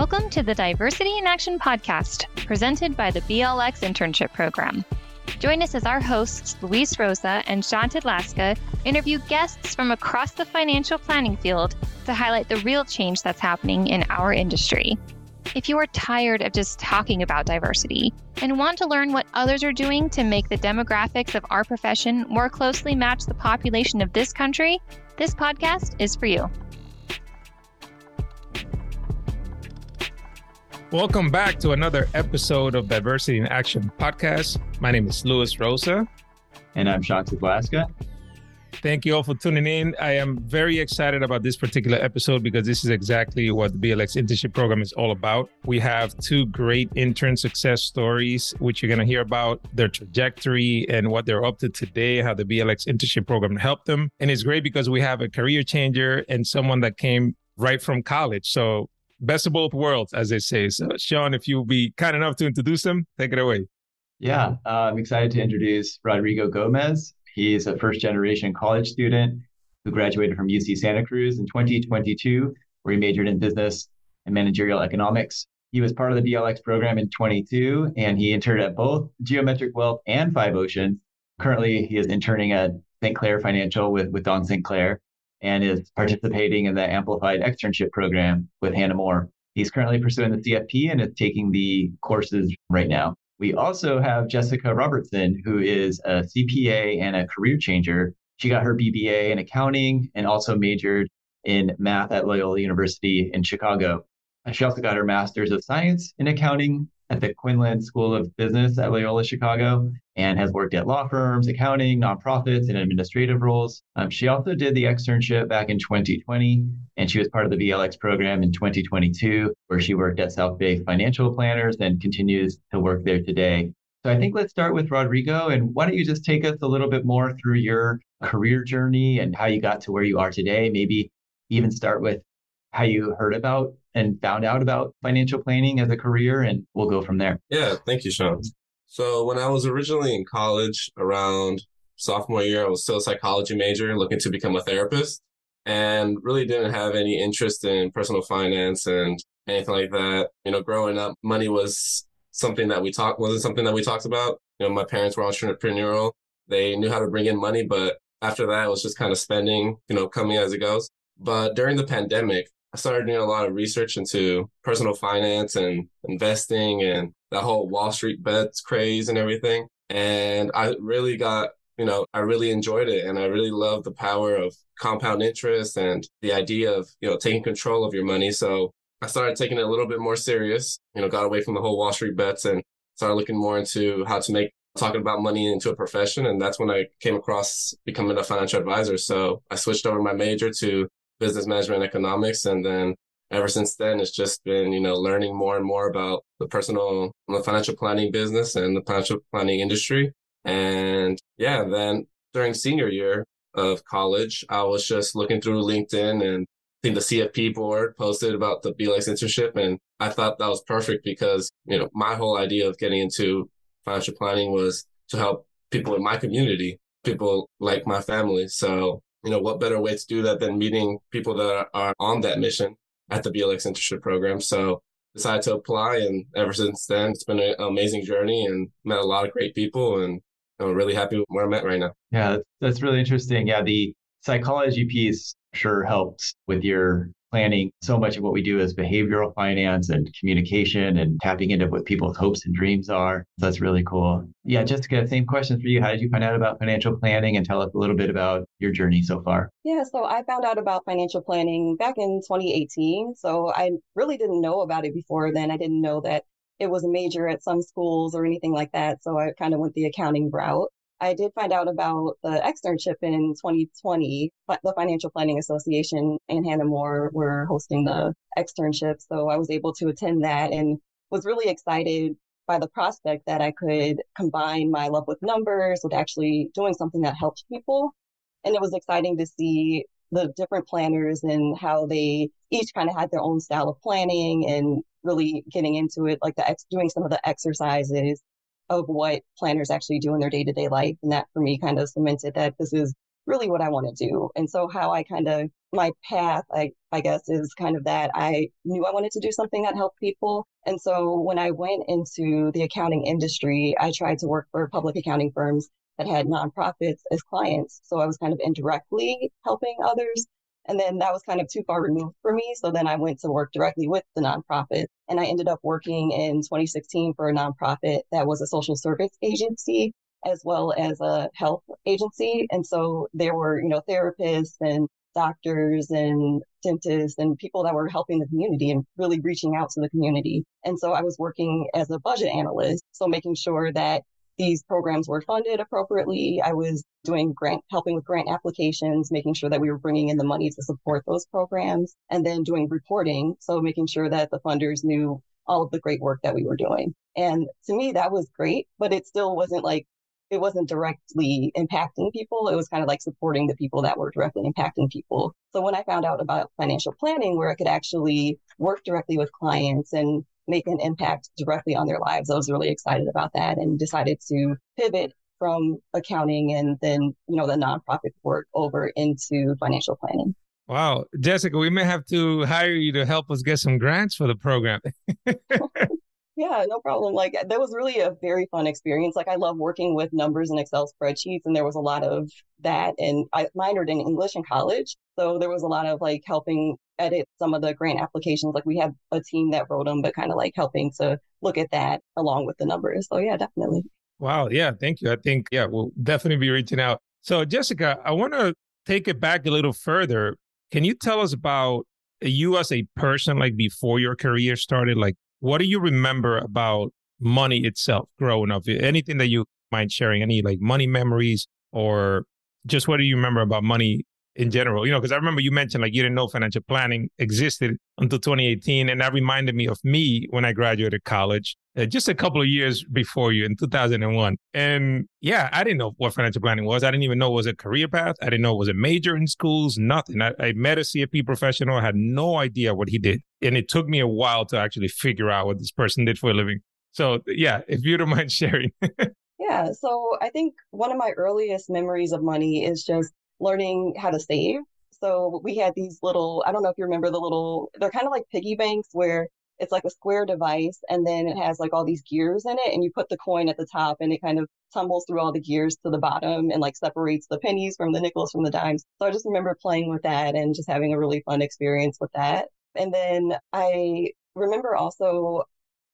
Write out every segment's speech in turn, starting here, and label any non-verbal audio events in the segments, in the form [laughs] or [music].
Welcome to the Diversity in Action podcast, presented by the BLX Internship Program. Join us as our hosts, Luis Rosa and Sean Tydlaska, interview guests from across the financial planning field to highlight the real change that's happening in our industry. If you are tired of just talking about diversity and want to learn what others are doing to make the demographics of our profession more closely match the population of this country, this podcast is for you. Welcome back to another episode of Diversity in Action podcast. My name is Luis Rosa. And I'm Sean Glasgow. Thank you all for tuning in. I am very excited about this particular episode because this is exactly what the BLX internship program is all about. We have two great intern success stories, which you're going to hear about their trajectory and what they're up to today, how the BLX internship program helped them. And it's great because we have a career changer and someone that came right from college. So, best of both worlds, as they say. So, Sean, if you'll be kind enough to introduce them, take it away. Yeah, uh, I'm excited to introduce Rodrigo Gomez. He's a first generation college student who graduated from UC Santa Cruz in 2022, where he majored in business and managerial economics. He was part of the BLX program in 22, and he interned at both Geometric Wealth and Five Oceans. Currently, he is interning at St. Clair Financial with, with Don St. Clair and is participating in the Amplified Externship Program with Hannah Moore. He's currently pursuing the CFP and is taking the courses right now. We also have Jessica Robertson, who is a CPA and a career changer. She got her BBA in accounting and also majored in math at Loyola University in Chicago. She also got her master's of science in accounting at the Quinlan School of Business at Loyola Chicago and has worked at law firms, accounting, nonprofits, and administrative roles. Um, she also did the externship back in 2020, and she was part of the BLX program in 2022, where she worked at South Bay Financial Planners and continues to work there today. So I think let's start with Rodrigo. And why don't you just take us a little bit more through your career journey and how you got to where you are today? Maybe even start with how you heard about and found out about financial planning as a career, and we'll go from there. Yeah, thank you, Sean. So when I was originally in college around sophomore year, I was still a psychology major looking to become a therapist and really didn't have any interest in personal finance and anything like that. You know, growing up, money was something that we talked wasn't something that we talked about. You know, my parents were entrepreneurial. They knew how to bring in money, but after that it was just kind of spending, you know, coming as it goes. But during the pandemic, I started doing a lot of research into personal finance and investing and that whole Wall Street bets craze and everything. And I really got, you know, I really enjoyed it and I really loved the power of compound interest and the idea of, you know, taking control of your money. So I started taking it a little bit more serious, you know, got away from the whole Wall Street bets and started looking more into how to make talking about money into a profession. And that's when I came across becoming a financial advisor. So I switched over my major to business management economics. And then ever since then, it's just been, you know, learning more and more about the personal, the financial planning business and the financial planning industry. And yeah, then during senior year of college, I was just looking through LinkedIn and I think the CFP board posted about the BLX internship. And I thought that was perfect because, you know, my whole idea of getting into financial planning was to help people in my community, people like my family. So you know, what better way to do that than meeting people that are on that mission at the BLX internship program. So decided to apply and ever since then it's been an amazing journey and met a lot of great people and I'm really happy with where I'm at right now. Yeah, that's really interesting. Yeah, the psychology piece sure helps with your planning. So much of what we do is behavioral finance and communication and tapping into what people's hopes and dreams are. So That's really cool. Yeah, Jessica, same question for you. How did you find out about financial planning and tell us a little bit about your journey so far? Yeah, so I found out about financial planning back in 2018. So I really didn't know about it before then. I didn't know that it was a major at some schools or anything like that. So I kind of went the accounting route. I did find out about the externship in 2020. The Financial Planning Association and Hannah Moore were hosting the externship. So I was able to attend that and was really excited by the prospect that I could combine my love with numbers with actually doing something that helped people. And it was exciting to see the different planners and how they each kind of had their own style of planning and really getting into it, like the ex- doing some of the exercises of what planners actually do in their day to day life. And that for me kind of cemented that this is really what I want to do. And so how I kind of my path, I, I guess, is kind of that I knew I wanted to do something that helped people. And so when I went into the accounting industry, I tried to work for public accounting firms that had nonprofits as clients. So I was kind of indirectly helping others. And then that was kind of too far removed for me. So then I went to work directly with the nonprofit. And I ended up working in 2016 for a nonprofit that was a social service agency as well as a health agency. And so there were, you know, therapists and doctors and dentists and people that were helping the community and really reaching out to the community. And so I was working as a budget analyst. So making sure that these programs were funded appropriately. I was doing grant, helping with grant applications, making sure that we were bringing in the money to support those programs and then doing reporting. So making sure that the funders knew all of the great work that we were doing. And to me, that was great, but it still wasn't like it wasn't directly impacting people. It was kind of like supporting the people that were directly impacting people. So when I found out about financial planning, where I could actually work directly with clients and make an impact directly on their lives, I was really excited about that and decided to pivot from accounting and then, you know, the nonprofit work over into financial planning. Wow. Jessica, we may have to hire you to help us get some grants for the program. [laughs] Yeah, no problem. Like that was really a very fun experience. Like I love working with numbers and Excel spreadsheets, and there was a lot of that. And I minored in English in college, so there was a lot of like helping edit some of the grant applications. Like we had a team that wrote them, but kind of like helping to look at that along with the numbers. So yeah, definitely. Wow. Yeah. Thank you. I think yeah, we'll definitely be reaching out. So Jessica, I want to take it back a little further. Can you tell us about uh, you as a person, like before your career started? Like what do you remember about money itself growing up? Anything that you mind sharing? Any like money memories or just what do you remember about money in general? You know, because I remember you mentioned like you didn't know financial planning existed until 2018. And that reminded me of me when I graduated college uh, just a couple of years before you in 2001. And yeah, I didn't know what financial planning was. I didn't even know it was a career path. I didn't know it was a major in schools, nothing. I, I met a CFP professional, I had no idea what he did. And it took me a while to actually figure out what this person did for a living. So yeah, if you don't [laughs] mind sharing. yeah. So I think one of my earliest memories of money is just learning how to save. So we had these little, I don't know if you remember the little, they're kind of like piggy banks where it's like a square device and then it has like all these gears in it and you put the coin at the top and it kind of tumbles through all the gears to the bottom and like separates the pennies from the nickels from the dimes. So I just remember playing with that and just having a really fun experience with that. And then I remember also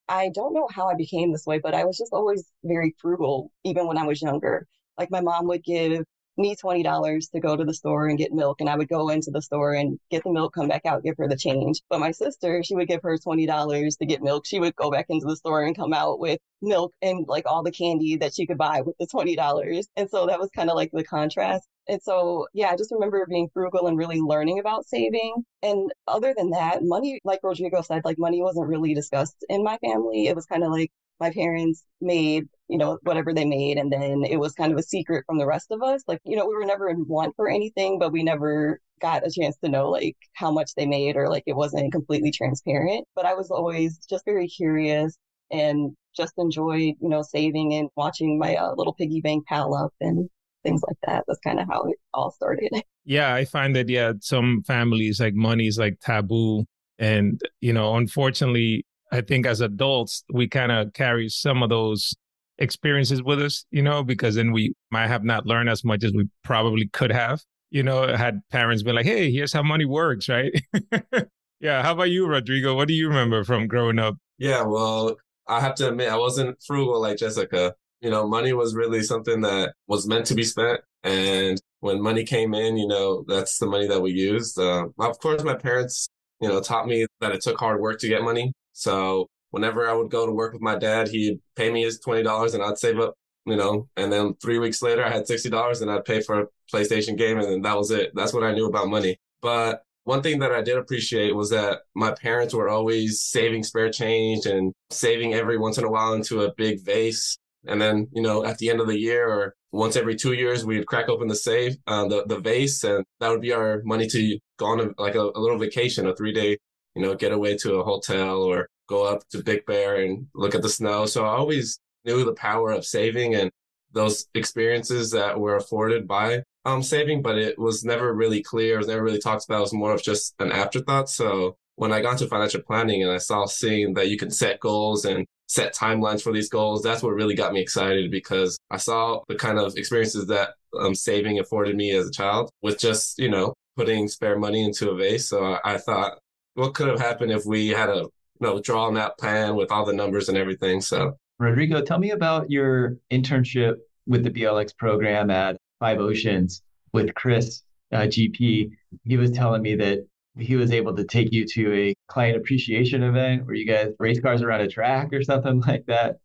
I don't know how I became this way, but I was just always very frugal, even when I was younger. Like my mom would give me $20 to go to the store and get milk. And I would go into the store and get the milk, come back out, give her the change. But my sister, she would give her $20 to get milk. She would go back into the store and come out with milk and like all the candy that she could buy with the $20. And so that was kind of like the contrast. And so, yeah, I just remember being frugal and really learning about saving. And other than that, money, like Rodrigo said, like money wasn't really discussed in my family. It was kind of like my parents made, you know, whatever they made. And then it was kind of a secret from the rest of us. Like, you know, we were never in want for anything, but we never got a chance to know like how much they made or like it wasn't completely transparent. But I was always just very curious and just enjoyed, you know, saving and watching my uh, little piggy bank pile up and things like that. That's kind of how it all started. [laughs] Yeah, I find that, yeah, some families like money is like taboo. And, you know, unfortunately, I think as adults, we kind of carry some of those experiences with us, you know, because then we might have not learned as much as we probably could have. You know, had parents been like, hey, here's how money works, right? [laughs] yeah. How about you, Rodrigo? What do you remember from growing up? Yeah, well, I have to admit, I wasn't frugal like Jessica. You know, money was really something that was meant to be spent. And when money came in, you know, that's the money that we used. Uh, of course, my parents, you know, taught me that it took hard work to get money. So whenever I would go to work with my dad, he'd pay me his twenty dollars and I'd save up, you know, and then three weeks later I had sixty dollars and I'd pay for a PlayStation game and then that was it. That's what I knew about money. But one thing that I did appreciate was that my parents were always saving spare change and saving every once in a while into a big vase. And then, you know, at the end of the year or once every two years, we'd crack open the safe, uh, the, the vase, and that would be our money to go on a, like a, a little vacation, a three day you know, get away to a hotel or go up to Big Bear and look at the snow. So I always knew the power of saving and those experiences that were afforded by um, saving, but it was never really clear. It was never really talked about. It was more of just an afterthought. So when I got into financial planning and I saw seeing that you can set goals and set timelines for these goals, that's what really got me excited because I saw the kind of experiences that um, saving afforded me as a child with just, you know, putting spare money into a vase. So I, I thought, what could have happened if we had a, you know, drawn out plan with all the numbers and everything. So Rodrigo, tell me about your internship with the BLX program at Five Oceans with Chris uh, GP. He was telling me that he was able to take you to a client appreciation event where you guys race cars around a track or something [laughs] like that.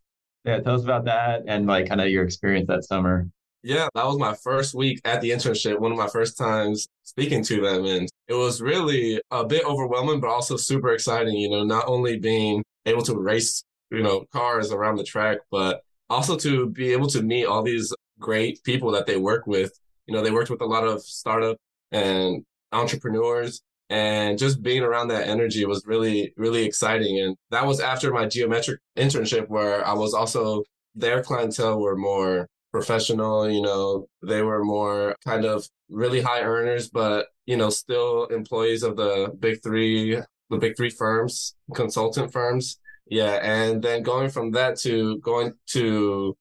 Yeah, tell us about that and like kind of your experience that summer. Yeah, that was my first week at the internship, one of my first times speaking to them. And it was really a bit overwhelming, but also super exciting, you know, not only being able to race, you know, cars around the track, but also to be able to meet all these great people that they work with. You know, they worked with a lot of startup and entrepreneurs and just being around that energy was really really exciting and that was after my geometric internship where i was also their clientele were more professional you know they were more kind of really high earners but you know still employees of the big three the big three firms consultant firms yeah and then going from that to going to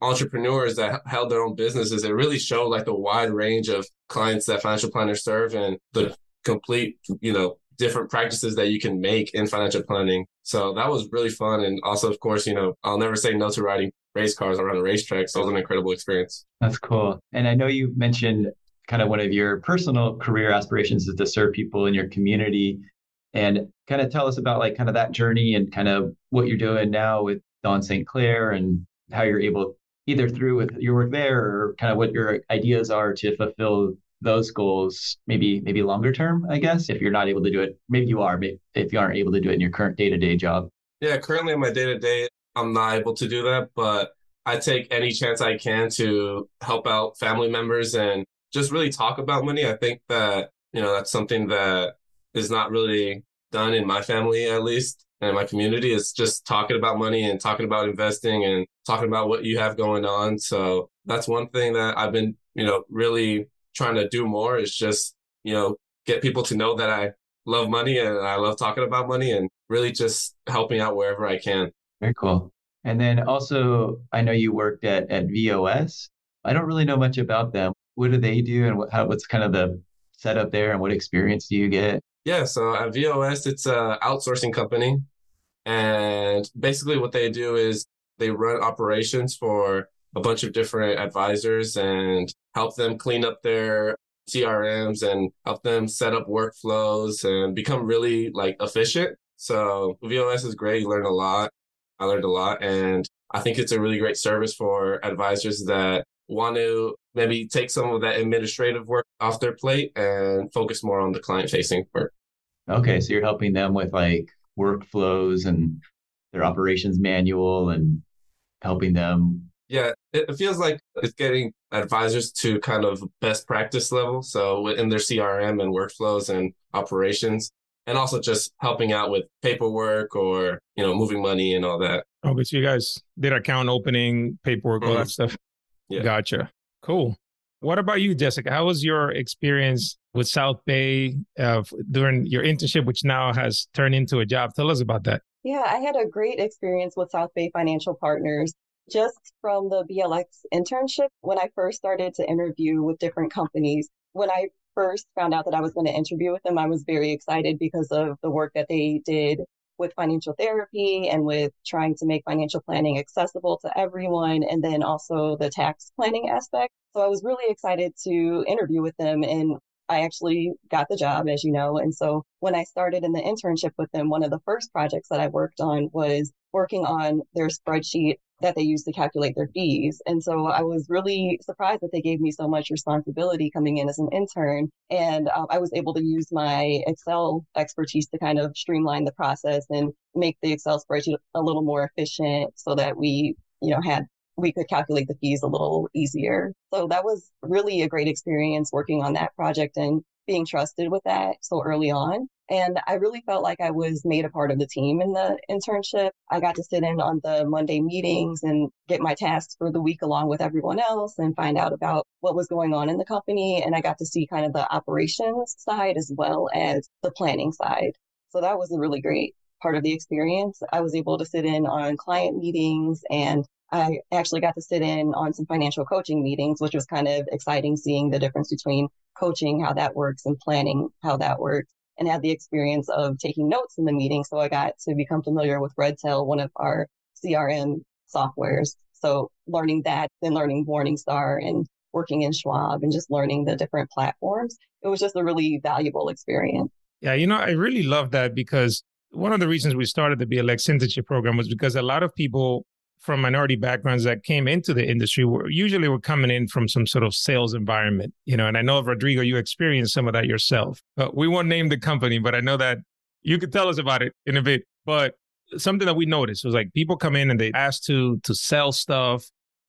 entrepreneurs that held their own businesses it really showed like the wide range of clients that financial planners serve and the complete, you know, different practices that you can make in financial planning. So that was really fun. And also, of course, you know, I'll never say no to riding race cars around the racetrack. So it was an incredible experience. That's cool. And I know you mentioned kind of one of your personal career aspirations is to serve people in your community and kind of tell us about like kind of that journey and kind of what you're doing now with Don St. Clair and how you're able either through with your work there or kind of what your ideas are to fulfill those goals maybe maybe longer term i guess if you're not able to do it maybe you are but if you aren't able to do it in your current day-to-day job yeah currently in my day-to-day i'm not able to do that but i take any chance i can to help out family members and just really talk about money i think that you know that's something that is not really done in my family at least and my community is just talking about money and talking about investing and talking about what you have going on so that's one thing that i've been you know really trying to do more is just, you know, get people to know that I love money and I love talking about money and really just helping out wherever I can. Very cool. And then also, I know you worked at, at VOS. I don't really know much about them. What do they do and what, how, what's kind of the setup there and what experience do you get? Yeah, so at VOS, it's a outsourcing company. And basically what they do is they run operations for a bunch of different advisors and help them clean up their CRMs and help them set up workflows and become really like efficient. So VOS is great. You learn a lot. I learned a lot. And I think it's a really great service for advisors that want to maybe take some of that administrative work off their plate and focus more on the client facing work. Okay. So you're helping them with like workflows and their operations manual and helping them yeah, it feels like it's getting advisors to kind of best practice level. So in their CRM and workflows and operations, and also just helping out with paperwork or you know moving money and all that. Okay, so you guys did account opening, paperwork, mm-hmm. all that mm-hmm. stuff. Yeah, gotcha. Cool. What about you, Jessica? How was your experience with South Bay uh, during your internship, which now has turned into a job? Tell us about that. Yeah, I had a great experience with South Bay Financial Partners just from the BLX internship, when I first started to interview with different companies, when I first found out that I was going to interview with them, I was very excited because of the work that they did with financial therapy and with trying to make financial planning accessible to everyone, and then also the tax planning aspect. So I was really excited to interview with them and I actually got the job, as you know. And so when I started in the internship with them, one of the first projects that I worked on was working on their spreadsheet that they use to calculate their fees. And so I was really surprised that they gave me so much responsibility coming in as an intern. And uh, I was able to use my Excel expertise to kind of streamline the process and make the Excel spreadsheet a little more efficient so that we, you know, had we could calculate the fees a little easier. So that was really a great experience working on that project and being trusted with that so early on. And I really felt like I was made a part of the team in the internship. I got to sit in on the Monday meetings and get my tasks for the week along with everyone else and find out about what was going on in the company. And I got to see kind of the operations side as well as the planning side. So that was a really great part of the experience. I was able to sit in on client meetings and I actually got to sit in on some financial coaching meetings, which was kind of exciting seeing the difference between coaching, how that works, and planning, how that works and had the experience of taking notes in the meeting. So I got to become familiar with Redtail, one of our CRM softwares. So learning that, then learning Morningstar and working in Schwab and just learning the different platforms. It was just a really valuable experience. Yeah, you know, I really love that because one of the reasons we started the BLX internship program was because a lot of people from minority backgrounds that came into the industry were usually were coming in from some sort of sales environment, you know. And I know Rodrigo, you experienced some of that yourself. But we won't name the company, but I know that you could tell us about it in a bit. But something that we noticed was like people come in and they ask to to sell stuff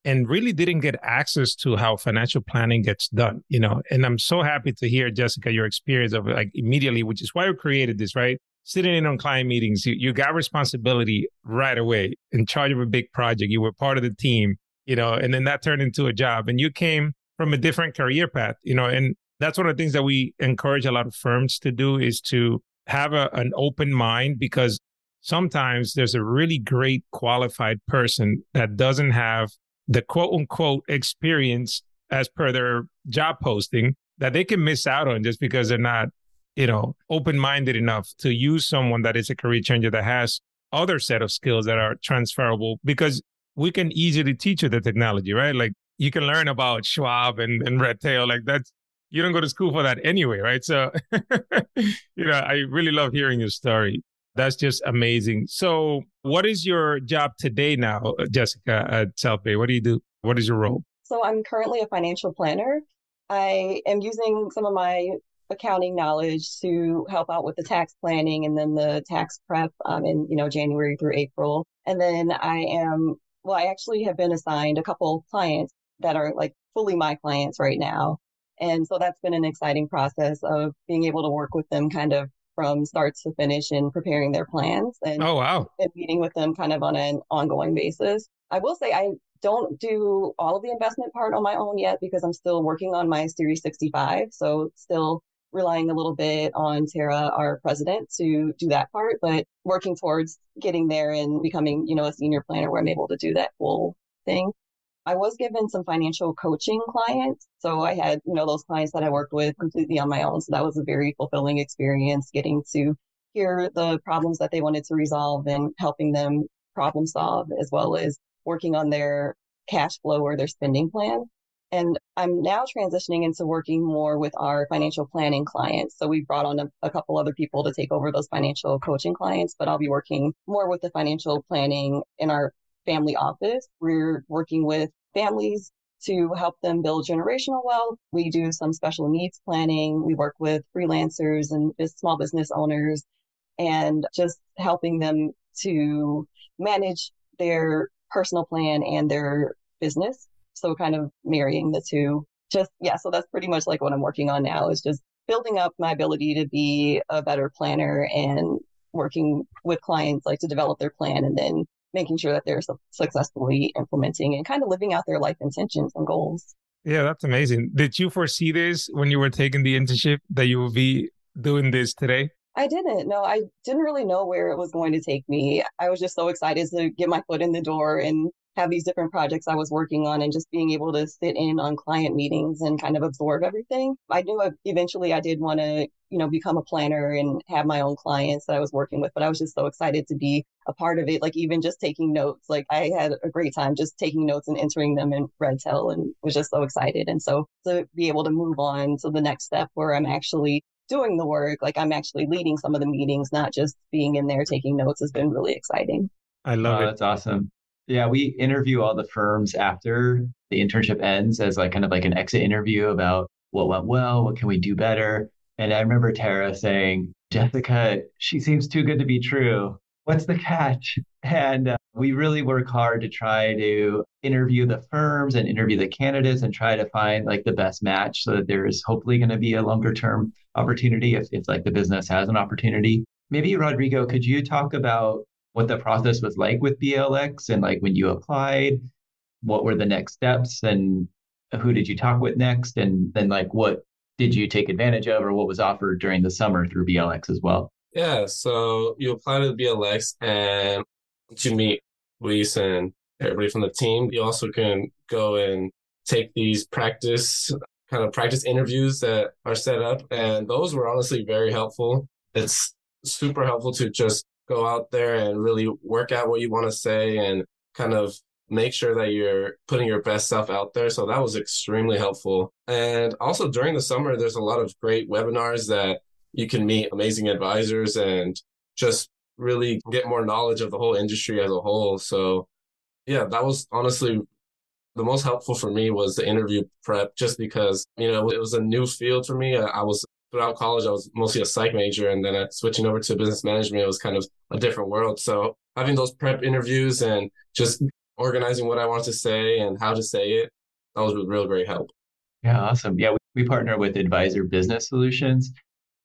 and really didn't get access to how financial planning gets done, you know. And I'm so happy to hear, Jessica, your experience of like immediately, which is why we created this, right? Sitting in on client meetings, you, you got responsibility right away in charge of a big project. You were part of the team, you know, and then that turned into a job and you came from a different career path, you know, and that's one of the things that we encourage a lot of firms to do is to have a, an open mind because sometimes there's a really great qualified person that doesn't have the quote unquote experience as per their job posting that they can miss out on just because they're not you know, open minded enough to use someone that is a career changer that has other set of skills that are transferable because we can easily teach you the technology, right? Like you can learn about Schwab and, and Redtail. Like that's, you don't go to school for that anyway, right? So, [laughs] you know, I really love hearing your story. That's just amazing. So, what is your job today now, uh, Jessica, at South Bay? What do you do? What is your role? So, I'm currently a financial planner. I am using some of my accounting knowledge to help out with the tax planning and then the tax prep um, in you know January through April. And then I am well, I actually have been assigned a couple clients that are like fully my clients right now. And so that's been an exciting process of being able to work with them kind of from start to finish in preparing their plans and, oh, wow. and meeting with them kind of on an ongoing basis. I will say I don't do all of the investment part on my own yet because I'm still working on my Series 65. So still relying a little bit on Tara, our president, to do that part, but working towards getting there and becoming, you know, a senior planner where I'm able to do that full thing. I was given some financial coaching clients. So I had, you know, those clients that I worked with completely on my own. So that was a very fulfilling experience getting to hear the problems that they wanted to resolve and helping them problem solve as well as working on their cash flow or their spending plan. And I'm now transitioning into working more with our financial planning clients. So we've brought on a, a, couple other people to take over those financial coaching clients, but I'll be working more with the financial planning in our family office. We're working with families to help them build generational wealth. We do some special needs planning. We work with freelancers and small business owners and just helping them to manage their personal plan and their business so kind of marrying the two. Just, yeah, so that's pretty much like what I'm working on now is just building up my ability to be a better planner and working with clients like to develop their plan and then making sure that they're su- successfully implementing and kind of living out their life intentions and goals. Yeah, that's amazing. Did you foresee this when you were taking the internship that you will be doing this today? I didn't. No, I didn't really know where it was going to take me. I was just so excited to get my foot in the door and have these different projects I was working on and just being able to sit in on client meetings and kind of absorb everything. I knew eventually I did want to, you know, become a planner and have my own clients that I was working with, but I was just so excited to be a part of it. Like even just taking notes, like I had a great time just taking notes and entering them in Redtail and was just so excited. And so to be able to move on to the next step where I'm actually doing the work, like I'm actually leading some of the meetings, not just being in there taking notes has been really exciting. I love oh, it. That's awesome. Yeah, we interview all the firms after the internship ends as like kind of like an exit interview about what went well, what can we do better. And I remember Tara saying, Jessica, she seems too good to be true. what's the catch? And uh, we really work hard to try to interview the firms and interview the candidates and try to find like the best match so that there is hopefully going to be a longer term opportunity if, if like the business has an opportunity. Maybe Rodrigo, could you talk about what the process was like with BLX and like when you applied, what were the next steps and who did you talk with next? And then like what did you take advantage of or what was offered during the summer through BLX as well? Yeah, so you apply to the BLX and you meet Luis and everybody from the team. You also can go and take these practice kind of practice interviews that are set up. And those were honestly very helpful. It's super helpful to just go out there and really work out what you want to say and kind of make sure that you're putting your best stuff out there. So that was extremely helpful. And also during the summer, there's a lot of great webinars that you can meet amazing advisors and just really get more knowledge of the whole industry as a whole. So yeah, that was honestly the most helpful for me was the interview prep just because, you know, it was a new field for me. I was throughout college, I was mostly a psych major and then switching over to business management, it was kind of a different world. So having those prep interviews and just organizing what I want to say and how to say it, that was real great help. Yeah, awesome. Yeah, we, we partner with Advisor Business Solutions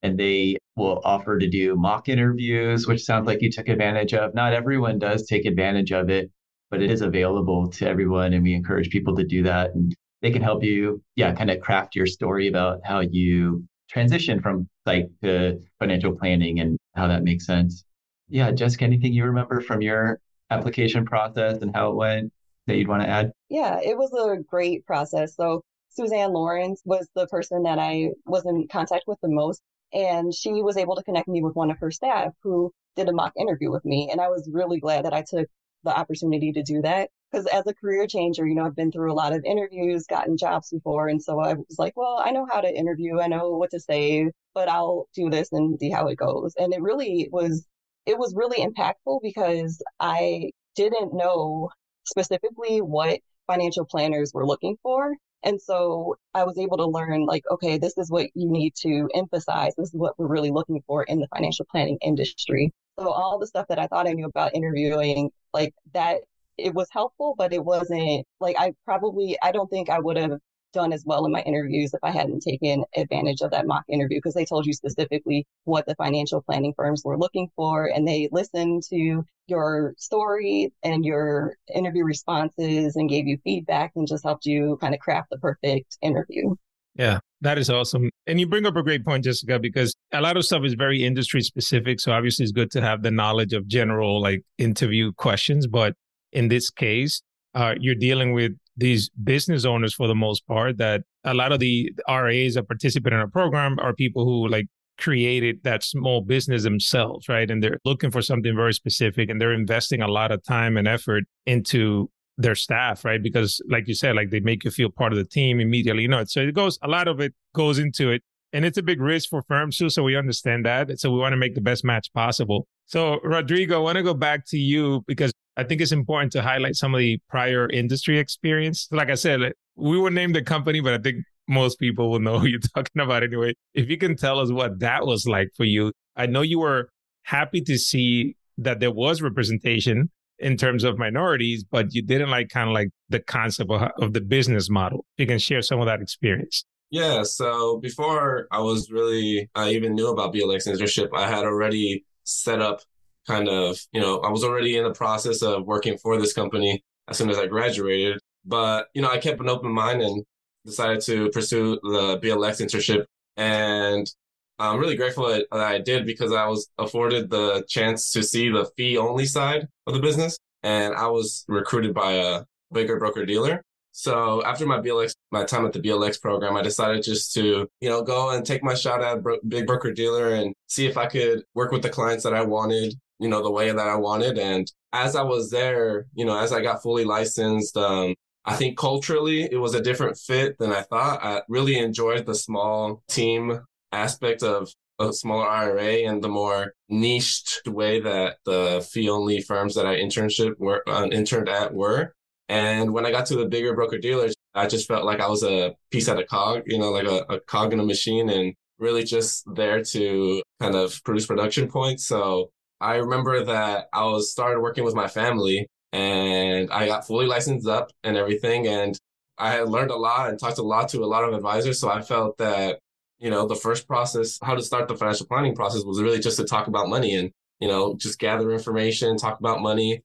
and they will offer to do mock interviews, which sounds like you took advantage of. Not everyone does take advantage of it, but it is available to everyone. And we encourage people to do that. And they can help you, yeah, kind of craft your story about how you transition from psych to financial planning and how that makes sense. Yeah, Jessica, anything you remember from your application process and how it went that you'd want to add? Yeah, it was a great process. So Suzanne Lawrence was the person that I was in contact with the most. And she was able to connect me with one of her staff who did a mock interview with me. And I was really glad that I took the opportunity to do that. Because as a career changer, you know, I've been through a lot of interviews, gotten jobs before. And so I was like, well, I know how to interview, I know what to say, but I'll do this and see how it goes. And it really was, it was really impactful because I didn't know specifically what financial planners were looking for. And so I was able to learn, like, okay, this is what you need to emphasize. This is what we're really looking for in the financial planning industry. So all the stuff that I thought I knew about interviewing, like that, it was helpful, but it wasn't like I probably, I don't think I would have done as well in my interviews if I hadn't taken advantage of that mock interview because they told you specifically what the financial planning firms were looking for and they listened to your story and your interview responses and gave you feedback and just helped you kind of craft the perfect interview. Yeah, that is awesome. And you bring up a great point, Jessica, because a lot of stuff is very industry specific. So obviously it's good to have the knowledge of general like interview questions. But in this case, uh, you're dealing with these business owners for the most part that a lot of the RAs that participate in our program are people who like created that small business themselves, right? And they're looking for something very specific and they're investing a lot of time and effort into their staff, right? Because like you said, like they make you feel part of the team immediately, you know. So it goes a lot of it goes into it. And it's a big risk for firms too. So we understand that. So we want to make the best match possible. So Rodrigo, I want to go back to you because I think it's important to highlight some of the prior industry experience. Like I said, we would name the company, but I think most people will know [laughs] who you're talking about anyway. If you can tell us what that was like for you, I know you were happy to see that there was representation in terms of minorities, but you didn't like kind of like the concept of, of the business model. You can share some of that experience. Yeah. So before I was really, I even knew about BLX internship, I had already set up kind of, you know, I was already in the process of working for this company as soon as I graduated. But, you know, I kept an open mind and decided to pursue the BLX internship. And I'm really grateful that I did because I was afforded the chance to see the fee only side of the business. And I was recruited by a bigger broker dealer. So after my BLX, my time at the BLX program, I decided just to, you know, go and take my shot at bro- big broker dealer and see if I could work with the clients that I wanted you know, the way that I wanted. And as I was there, you know, as I got fully licensed, um, I think culturally it was a different fit than I thought. I really enjoyed the small team aspect of a smaller RIA and the more niched way that the fee only firms that I internship were uh, interned at were. And when I got to the bigger broker dealers, I just felt like I was a piece at a cog, you know, like a, a cog in a machine and really just there to kind of produce production points. So I remember that I was started working with my family and I got fully licensed up and everything. And I had learned a lot and talked a lot to a lot of advisors. So I felt that, you know, the first process, how to start the financial planning process was really just to talk about money and, you know, just gather information, talk about money,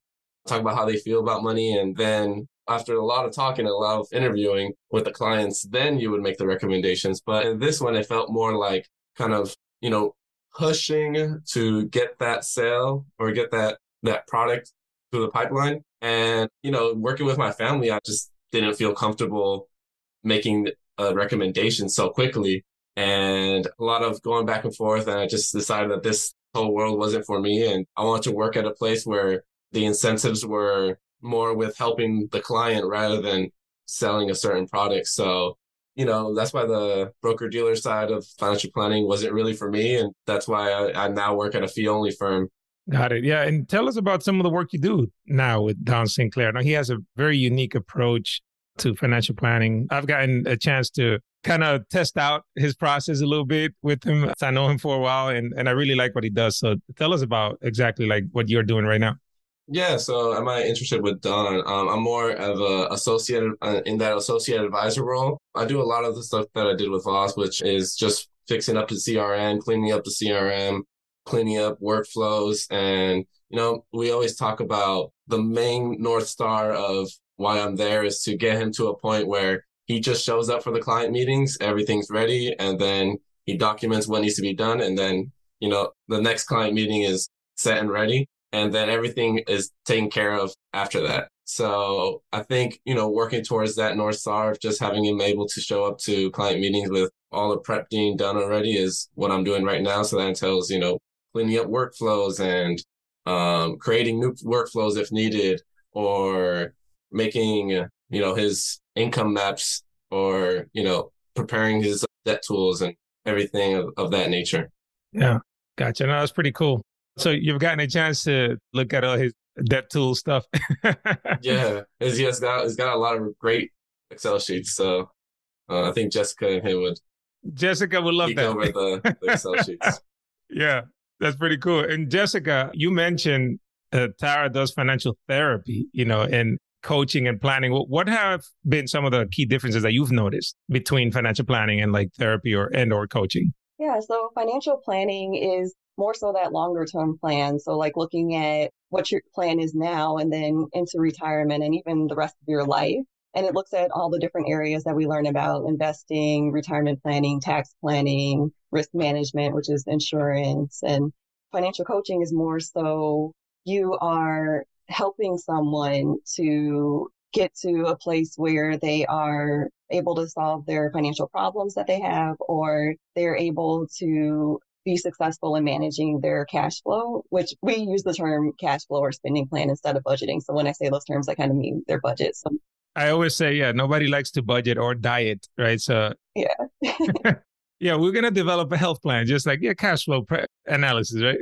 talk about how they feel about money. And then after a lot of talking, and a lot of interviewing with the clients, then you would make the recommendations. But in this one, it felt more like kind of, you know, pushing to get that sale or get that, that product through the pipeline. And, you know, working with my family, I just didn't feel comfortable making a recommendation so quickly. And a lot of going back and forth. And I just decided that this whole world wasn't for me. And I wanted to work at a place where the incentives were more with helping the client rather than selling a certain product. So, you know, that's why the broker dealer side of financial planning wasn't really for me. And that's why I, I now work at a fee only firm Got it. Yeah. And tell us about some of the work you do now with Don St. Clair. Now, he has a very unique approach to financial planning. I've gotten a chance to kind of test out his process a little bit with him. I know him for a while and, and I really like what he does. So tell us about exactly like what you're doing right now. Yeah, so am I interested with Don? Um, I'm more of a associate uh, in that associate advisor role. I do a lot of the stuff that I did with Voss, which is just fixing up the CRM, cleaning up the CRM, cleaning up workflows. And, you know, we always talk about the main North Star of why I'm there is to get him to a point where he just shows up for the client meetings, everything's ready, and then he documents what needs to be done. And then, you know, the next client meeting is set and ready. And then everything is taken care of after that. So I think, you know, working towards that North Star of just having him able to show up to client meetings with all the prep being done already is what I'm doing right now. So that entails, you know, cleaning up workflows and um, creating new workflows if needed, or making you know his income maps, or you know preparing his debt tools and everything of, of that nature. Yeah, gotcha. No, that's pretty cool. So you've gotten a chance to look at all his debt tool stuff. [laughs] yeah, it's, it's got it's got a lot of great Excel sheets. So uh, I think Jessica and him would. Jessica would love that. Over the, the Excel sheets. [laughs] yeah, that's pretty cool. And Jessica, you mentioned uh, Tara does financial therapy, you know, and coaching and planning. What have been some of the key differences that you've noticed between financial planning and like therapy or and or coaching? Yeah, so financial planning is more so that longer term plan. So like looking at what your plan is now and then into retirement and even the rest of your life. And it looks at all the different areas that we learn about investing, retirement planning, tax planning, risk management, which is insurance. And financial coaching is more so you are helping someone to get to a place where they are able to solve their financial problems that they have, or they're able to be successful in managing their cash flow, which we use the term cash flow or spending plan instead of budgeting. So when I say those terms, I kind of mean their budget. So I always say, yeah, nobody likes to budget or diet, right? So yeah, [laughs] [laughs] yeah, we're gonna develop a health plan, just like yeah, cash flow pre- analysis, right?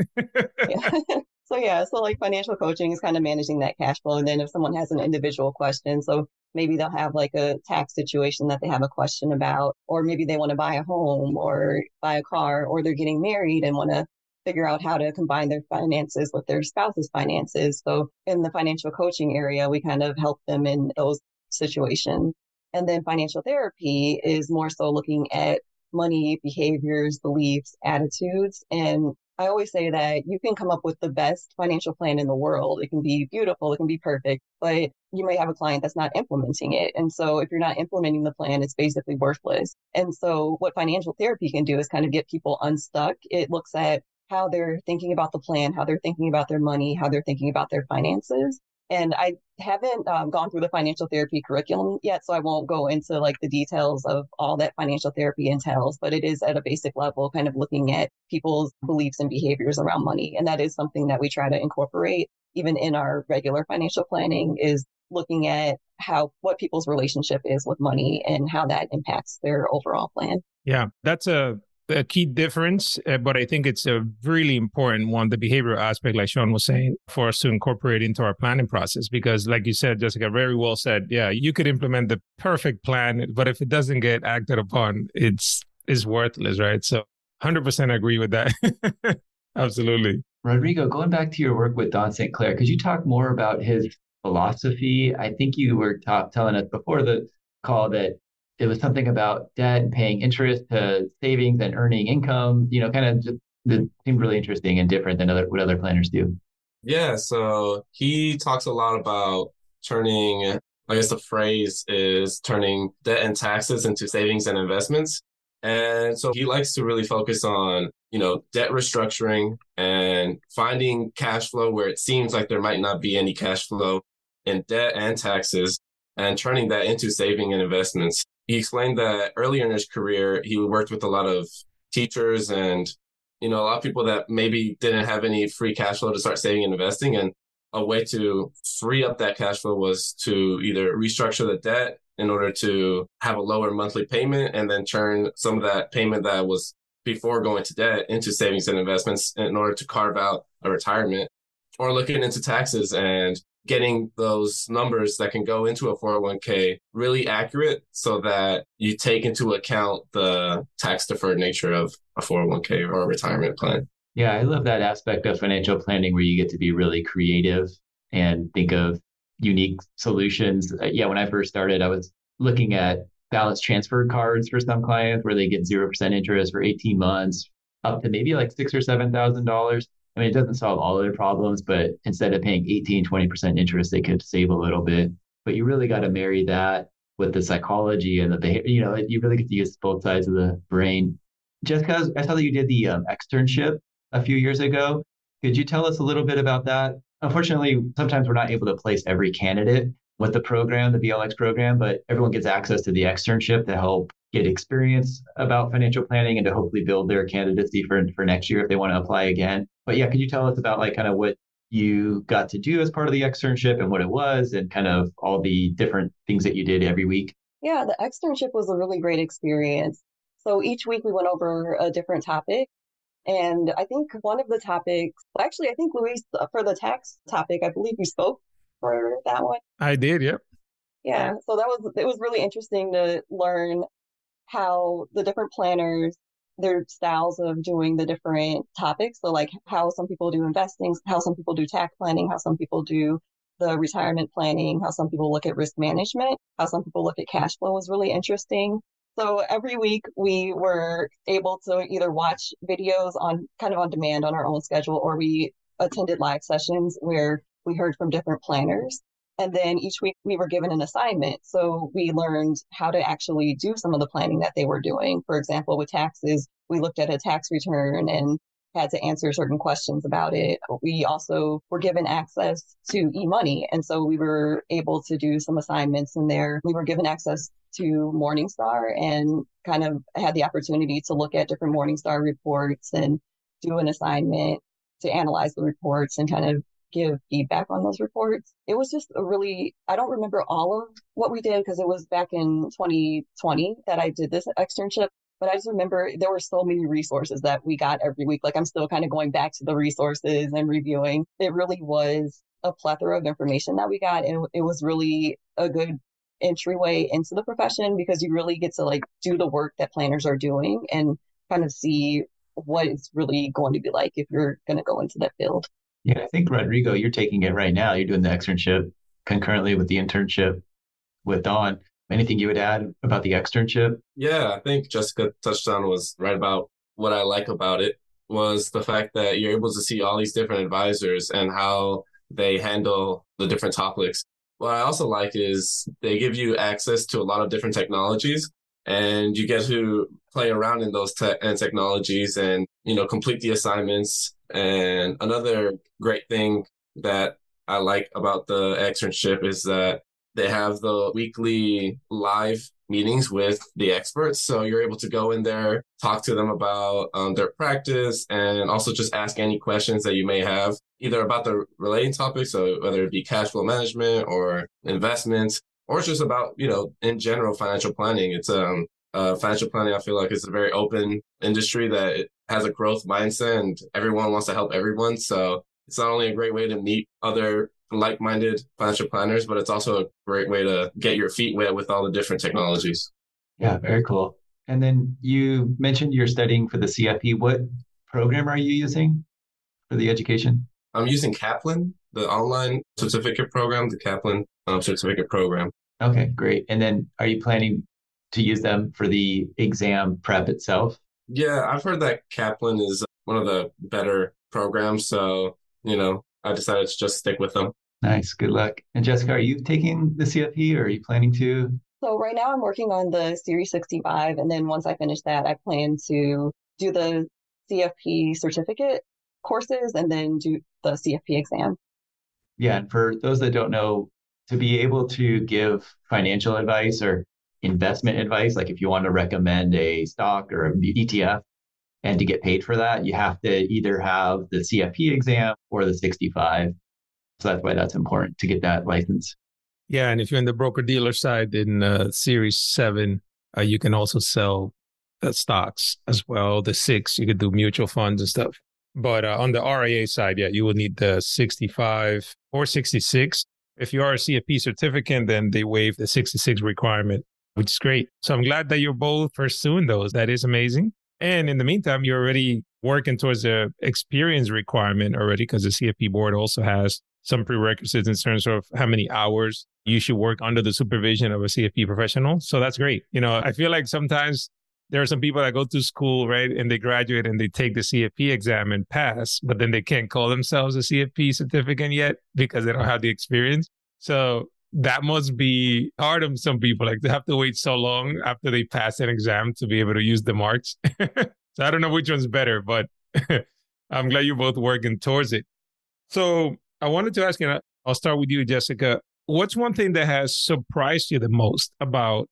yeah. [laughs] So yeah, so like financial coaching is kind of managing that cash flow, and then if someone has an individual question, so maybe they'll have like a tax situation that they have a question about, or maybe they want to buy a home or buy a car, or they're getting married and want to figure out how to combine their finances with their spouse's finances. So in the financial coaching area, we kind of help them in those situations. And then financial therapy is more so looking at money, behaviors, beliefs, attitudes. And I always say that you can come up with the best financial plan in the world. It can be beautiful, it can be perfect, but you may have a client that's not implementing it. And so if you're not implementing the plan, it's basically worthless. And so what financial therapy can do is kind of get people unstuck. It looks at how they're thinking about the plan, how they're thinking about their money, how they're thinking about their finances. And I haven't um, gone through the financial therapy curriculum yet, so I won't go into like the details of all that financial therapy entails, but it is at a basic level, kind of looking at people's beliefs and behaviors around money. And that is something that we try to incorporate even in our regular financial planning is looking at how what people's relationship is with money and how that impacts their overall plan. Yeah, that's a a key difference, uh, but I think it's a really important one, the behavioral aspect, like Sean was saying, for us to incorporate into our planning process. Because, like you said, Jessica, very well said. Yeah, you could implement the perfect plan, but if it doesn't get acted upon, it's is worthless, right? So, hundred percent agree with that. [laughs] Absolutely. Rodrigo, going back to your work with Don St. Clair, could you talk more about his philosophy? I think you were talk, telling us before the call that it was something about debt and paying interest to savings and earning income, you know, kind of just it seemed really interesting and different than other what other planners do. Yeah, so he talks a lot about turning I guess the phrase is turning debt and taxes into savings and investments. And so he likes to really focus on, you know, debt restructuring and finding cash flow where it seems like there might not be any cash flow in debt and taxes and turning that into saving and investments. He explained that earlier in his career, he worked with a lot of teachers and, you know, a lot of people that maybe didn't have any free cash flow to start saving and investing. And a way to free up that cash flow was to either restructure the debt in order to have a lower monthly payment and then turn some of that payment that was before going to debt into savings and investments in order to carve out a retirement or looking into taxes and getting those numbers that can go into a 401k really accurate so that you take into account the tax deferred nature of a 401k or a retirement plan. Yeah, I love that aspect of financial planning where you get to be really creative and think of unique solutions. Uh, yeah, when I first started, I was looking at balance transfer cards for some clients where they get 0% interest for 18 months up to maybe like six or $7,000. I mean, it doesn't solve all of their problems, but instead of paying 18, 20% interest, they could save a little bit. But you really got to marry that with the psychology and the behavior. You know, you really get to use both sides of the brain. Jessica, I saw that you did the um, externship a few years ago. Could you tell us a little bit about that? Unfortunately, sometimes we're not able to place every candidate with the program, the BLX program, but everyone gets access to the externship to help get experience about financial planning and to hopefully build their candidacy for, for next year if they want to apply again. But yeah, could you tell us about like kind of what you got to do as part of the externship and what it was and kind of all the different things that you did every week? Yeah, the externship was a really great experience. So each week we went over a different topic and I think one of the topics, well, actually, I think Luis, uh, for the tax topic, I believe you spoke for that one. I did, yep. Yeah. So that was, it was really interesting to learn how the different planners, their styles of doing the different topics. So, like how some people do investing, how some people do tax planning, how some people do the retirement planning, how some people look at risk management, how some people look at cash flow was really interesting. So every week we were able to either watch videos on kind of on demand on our own schedule or we attended live sessions where we heard from different planners. And then each week we were given an assignment. So we learned how to actually do some of the planning that they were doing. For example, with taxes, we looked at a tax return and had to answer certain questions about it. We also were given access to eMoney. And so we were able to do some assignments in there. We were given access to Morningstar and kind of had the opportunity to look at different Morningstar reports and do an assignment to analyze the reports and kind of give feedback on those reports. It was just a really, I don't remember all of what we did because it was back in 2020 that I did this externship. But I just remember there were so many resources that we got every week. Like I'm still kind of going back to the resources and reviewing. It really was a plethora of information that we got. And it was really a good entryway into the profession because you really get to like do the work that planners are doing and kind of see what it's really going to be like if you're going to go into that field. Yeah, I think Rodrigo, you're taking it right now. You're doing the externship concurrently with the internship with Don. Anything you would add about the externship? Yeah, I think Jessica touched on was right about what I like about it was the fact that you're able to see all these different advisors and how they handle the different topics what I also like is they give you access to a lot of different technologies and you get to play around in those te- and technologies and you know complete the assignments and another great thing that i like about the externship is that they have the weekly live meetings with the experts. So you're able to go in there, talk to them about um, their practice, and also just ask any questions that you may have, either about the relating topics, so whether it be cash flow management or investments, or it's just about, you know, in general, financial planning. It's um, uh, financial planning, I feel like it's a very open industry that has a growth mindset and everyone wants to help everyone. So it's not only a great way to meet other like-minded financial planners, but it's also a great way to get your feet wet with all the different technologies. Yeah, very cool. And then you mentioned you're studying for the CFP. What program are you using? for the education? I'm using Kaplan, the online certificate program, the Kaplan um, certificate program. Okay, great. And then are you planning to use them for the exam prep itself? Yeah, I've heard that Kaplan is one of the better programs. So, you know, I decided to just stick with them. Nice. Good luck. And Jessica, are you taking the CFP or are you planning to? So right now I'm working on the Series 65. And then once I finish that, I plan to do the CFP certificate courses and then do the CFP exam. Yeah. And for those that don't know, to be able to give financial advice or investment advice, like if you want to recommend a stock or an ETF and to get paid for that, you have to either have the CFP exam or the 65. So that's why that's important to get that license. Yeah. And if you're in the broker dealer side in uh, Series 7, uh, you can also sell uh, stocks as well. The six, you could do mutual funds and stuff. But uh, on the RIA side, yeah, you will need the 65 or 66. If you are a CFP certificant, then they waive the 66 requirement, which is great. So I'm glad that you're both pursuing those. That is amazing. And in the meantime, you're already working towards the experience requirement already because the CFP board also has some prerequisites in terms of how many hours you should work under the supervision of a CFP professional. So that's great. You know, I feel like sometimes there are some people that go to school, right, and they graduate and they take the CFP exam and pass, but then they can't call themselves a CFP certificant yet because they don't have the experience. So that must be hard on some people, like they have to wait so long after they pass an exam to be able to use the marks. [laughs] so I don't know which one's better, but [laughs] I'm glad you're both working towards it. So I wanted to ask you, I'll start with you, Jessica. What's one thing that has surprised you the most about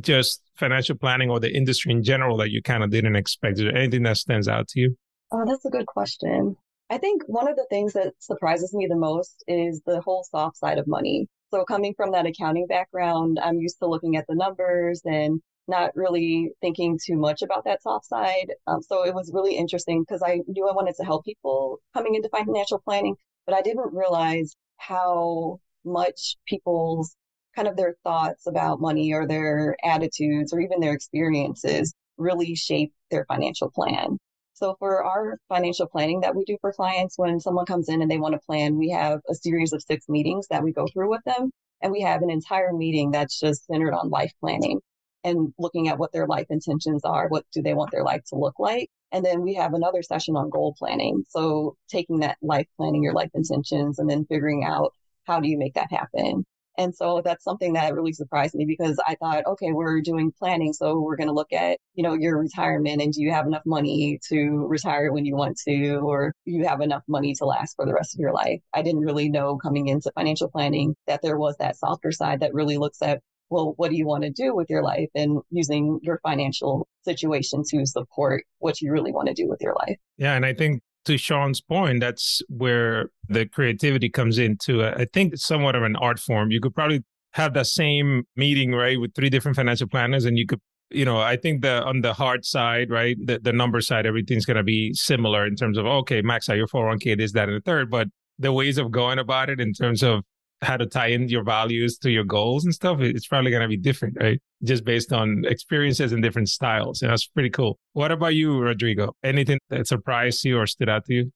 just financial planning or the industry in general that you kind of didn't expect? Is there anything that stands out to you? Oh, that's a good question. I think one of the things that surprises me the most is the whole soft side of money. So, coming from that accounting background, I'm used to looking at the numbers and not really thinking too much about that soft side. Um, so, it was really interesting because I knew I wanted to help people coming into financial planning, but I didn't realize how much people's kind of their thoughts about money or their attitudes or even their experiences really shape their financial plan. So for our financial planning that we do for clients, when someone comes in and they want to plan, we have a series of six meetings that we go through with them. And we have an entire meeting that's just centered on life planning and looking at what their life intentions are. What do they want their life to look like? And then we have another session on goal planning. So taking that life planning, your life intentions, and then figuring out how do you make that happen? And so that's something that really surprised me because I thought, okay, we're doing planning. So we're going to look at, you know, your retirement and do you have enough money to retire when you want to, or you have enough money to last for the rest of your life? I didn't really know coming into financial planning that there was that softer side that really looks at, well, what do you want to do with your life and using your financial situation to support what you really want to do with your life. Yeah. And I think to Sean's point, that's where the creativity comes into. I think it's somewhat of an art form. You could probably have that same meeting, right, with three different financial planners, and you could, you know, I think the on the hard side, right, the, the number side, everything's going to be similar in terms of okay, max out your 401k, this, that, and the third, but the ways of going about it in terms of how to tie in your values to your goals and stuff, it's probably going to be different, right? Just based on experiences and different styles. And that's pretty cool. What about you, Rodrigo? Anything that surprised you or stood out to you?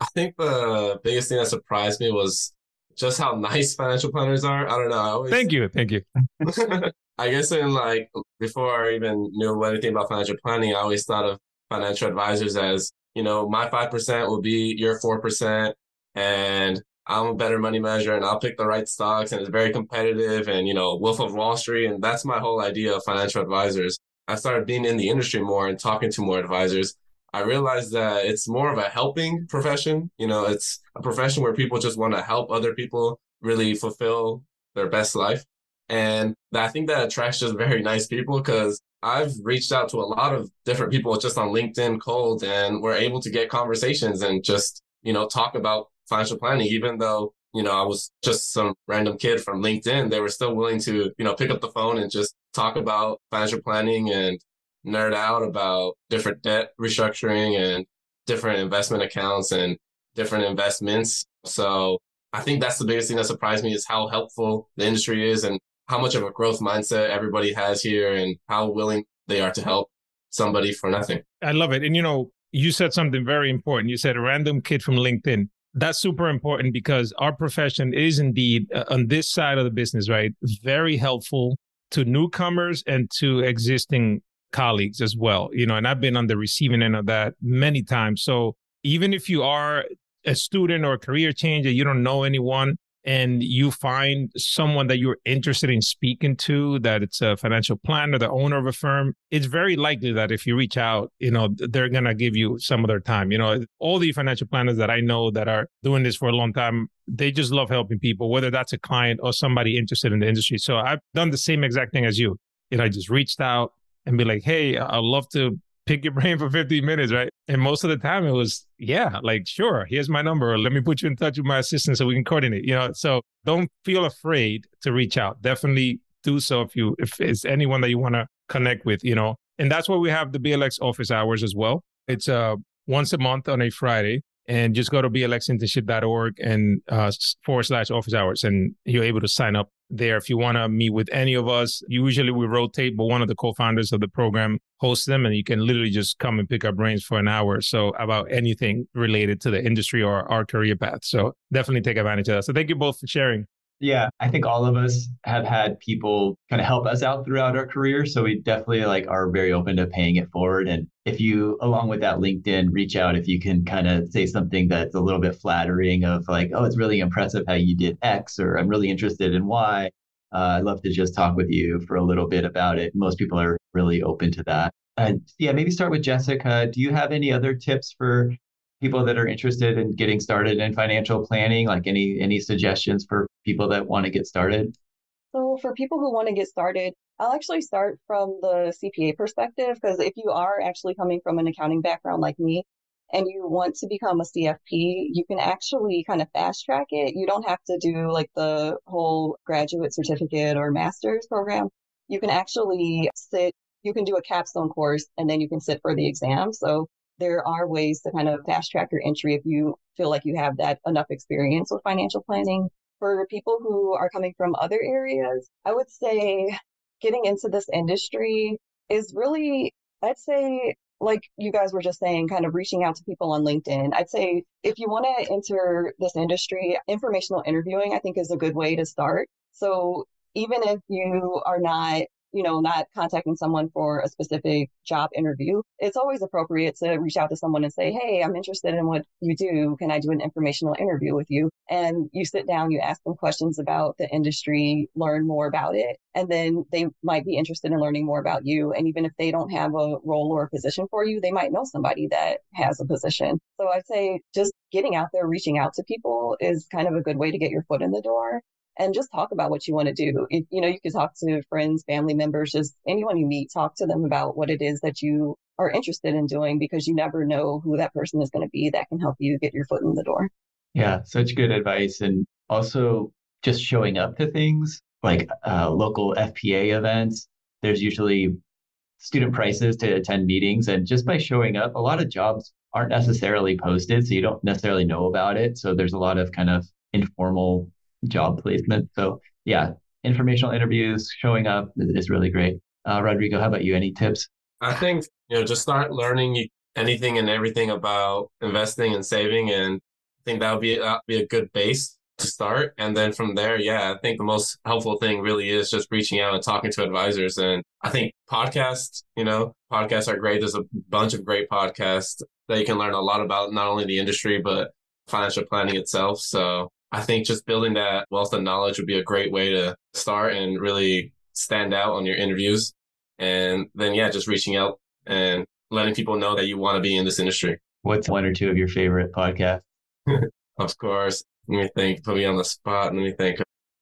I think the biggest thing that surprised me was just how [laughs] nice financial planners are. I don't know. I always... Thank you. Thank you. [laughs] I guess in like before I even knew anything about financial planning, I always thought of financial advisors as, you know, my 5% will be your 4%. And I'm a better money manager and I'll pick the right stocks and it's very competitive and, you know, Wolf of Wall Street. And that's my whole idea of financial advisors. I started being in the industry more and talking to more advisors. I realized that it's more of a helping profession. You know, it's a profession where people just want to help other people really fulfill their best life. And I think that attracts just very nice people because I've reached out to a lot of different people just on LinkedIn cold and we're able to get conversations and just, you know, talk about financial planning, even though, you know, I was just some random kid from LinkedIn, they were still willing to, you know, pick up the phone and just talk about financial planning and nerd out about different debt restructuring and different investment accounts and different investments. So I think that's the biggest thing that surprised me is how helpful the industry is and how much of a growth mindset everybody has here and how willing they are to help somebody for nothing. I love it. And you know, you said something very important. You said a random kid from LinkedIn. That's super important because our profession is indeed uh, on this side of the business, right? Very helpful to newcomers and to existing colleagues as well. You know, and I've been on the receiving end of that many times. So even if you are a student or a career changer, you don't know anyone, and you find someone that you're interested in speaking to, that it's a financial planner, the owner of a firm, it's very likely that if you reach out, you know, they're going to give you some of their time. You know, all the financial planners that I know that are doing this for a long time, they just love helping people, whether that's a client or somebody interested in the industry. So I've done the same exact thing as you. You know, I just reached out and be like, hey, I'd love to pick your brain for 15 minutes, right? And most of the time it was, yeah, like, sure, here's my number. Let me put you in touch with my assistant so we can coordinate, you know? So don't feel afraid to reach out. Definitely do so if you, if it's anyone that you want to connect with, you know? And that's why we have the BLX office hours as well. It's uh, once a month on a Friday and just go to blxinternship.org and uh, forward slash office hours and you're able to sign up there if you want to meet with any of us. Usually we rotate, but one of the co-founders of the program hosts them and you can literally just come and pick our brains for an hour. So about anything related to the industry or our career path. So definitely take advantage of that. So thank you both for sharing. Yeah, I think all of us have had people kind of help us out throughout our career. So we definitely like are very open to paying it forward. And if you, along with that LinkedIn, reach out if you can kind of say something that's a little bit flattering of like, oh, it's really impressive how you did X, or I'm really interested in Y. Uh, I'd love to just talk with you for a little bit about it. Most people are really open to that. And yeah, maybe start with Jessica. Do you have any other tips for people that are interested in getting started in financial planning? Like any any suggestions for people that want to get started? So for people who want to get started, I'll actually start from the CPA perspective because if you are actually coming from an accounting background like me and you want to become a CFP, you can actually kind of fast track it. You don't have to do like the whole graduate certificate or master's program. You can actually sit, you can do a capstone course and then you can sit for the exam. So there are ways to kind of fast track your entry if you feel like you have that enough experience with financial planning. For people who are coming from other areas, I would say getting into this industry is really, I'd say, like you guys were just saying, kind of reaching out to people on LinkedIn. I'd say if you want to enter this industry, informational interviewing, I think is a good way to start. So even if you are not you know, not contacting someone for a specific job interview, it's always appropriate to reach out to someone and say, Hey, I'm interested in what you do. Can I do an informational interview with you? And you sit down, you ask them questions about the industry, learn more about it. And then they might be interested in learning more about you. And even if they don't have a role or a position for you, they might know somebody that has a position. So I'd say just getting out there, reaching out to people is kind of a good way to get your foot in the door and just talk about what you want to do. You know, you could talk to friends, family members, just anyone you meet, talk to them about what it is that you are interested in doing because you never know who that person is going to be that can help you get your foot in the door. Yeah, such good advice. And also just showing up to things like uh, local FPA events. There's usually student prices to attend meetings. And just by showing up, a lot of jobs aren't necessarily posted. So you don't necessarily know about it. So there's a lot of kind of informal job placement. So yeah, informational interviews, showing up is really great. Uh, Rodrigo, how about you? Any tips? I think you know just start learning anything and everything about investing and saving, and I think that would be uh, be a good base to start. And then from there, yeah, I think the most helpful thing really is just reaching out and talking to advisors. And I think podcasts, you know, podcasts are great. There's a bunch of great podcasts that you can learn a lot about not only the industry but financial planning itself. So I think just building that wealth of knowledge would be a great way to start and really stand out on your interviews. And then, yeah, just reaching out and letting people know that you want to be in this industry. What's one or two of your favorite podcasts? [laughs] of course. Let me think, put me on the spot. Let me think.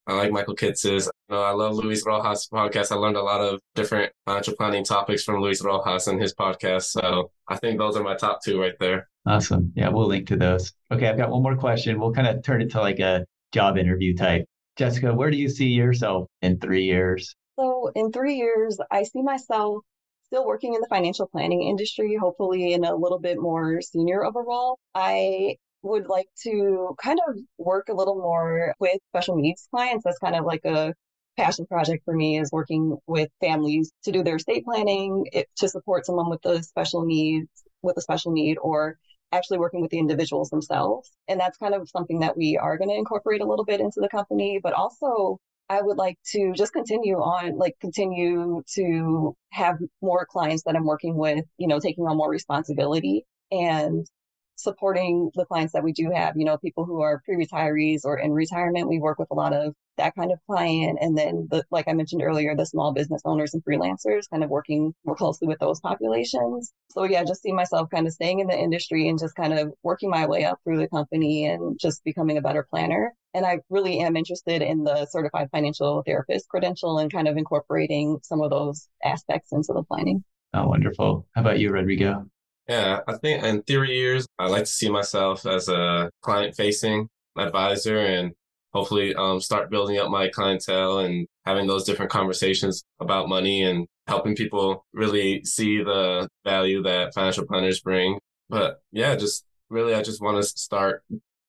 I like Michael Kitces. You know, I love Luis Rojas' podcast. I learned a lot of different financial planning topics from Luis Rojas and his podcast. So I think those are my top two right there. Awesome. Yeah, we'll link to those. Okay, I've got one more question. We'll kind of turn it to like a job interview type. Jessica, where do you see yourself in three years? So, in three years, I see myself still working in the financial planning industry, hopefully in a little bit more senior of a role. I would like to kind of work a little more with special needs clients. That's kind of like a passion project for me is working with families to do their estate planning, it, to support someone with a special needs with a special need or actually working with the individuals themselves. And that's kind of something that we are going to incorporate a little bit into the company, but also I would like to just continue on, like continue to have more clients that I'm working with, you know, taking on more responsibility and supporting the clients that we do have, you know, people who are pre-retirees or in retirement. We work with a lot of that kind of client. And then the, like I mentioned earlier, the small business owners and freelancers kind of working more closely with those populations. So yeah, just see myself kind of staying in the industry and just kind of working my way up through the company and just becoming a better planner. And I really am interested in the certified financial therapist credential and kind of incorporating some of those aspects into the planning. Oh, wonderful. How about you, Rodrigo? Yeah, I think in three years, I like to see myself as a client facing advisor and hopefully um, start building up my clientele and having those different conversations about money and helping people really see the value that financial planners bring. But yeah, just really, I just want to start,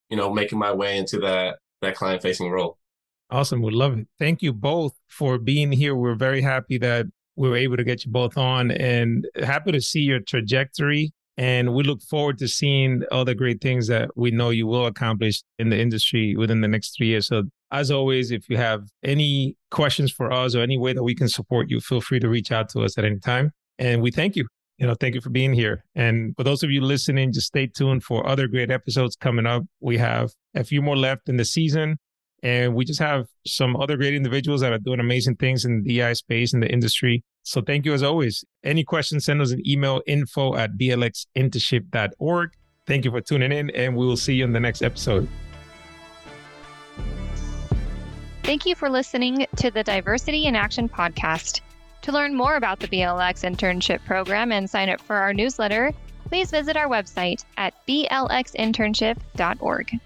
you know, making my way into that, that client facing role. Awesome. We love it. Thank you both for being here. We're very happy that we were able to get you both on and happy to see your trajectory and we look forward to seeing all the great things that we know you will accomplish in the industry within the next three years. So, as always, if you have any questions for us or any way that we can support you, feel free to reach out to us at any time. And we thank you. You know, thank you for being here. And for those of you listening, just stay tuned for other great episodes coming up. We have a few more left in the season. And we just have some other great individuals that are doing amazing things in the DI space in the industry. So thank you as always. Any questions, send us an email info at blxinternship.org. Thank you for tuning in, and we will see you in the next episode. Thank you for listening to the Diversity in Action podcast. To learn more about the BLX internship program and sign up for our newsletter, please visit our website at blxinternship.org.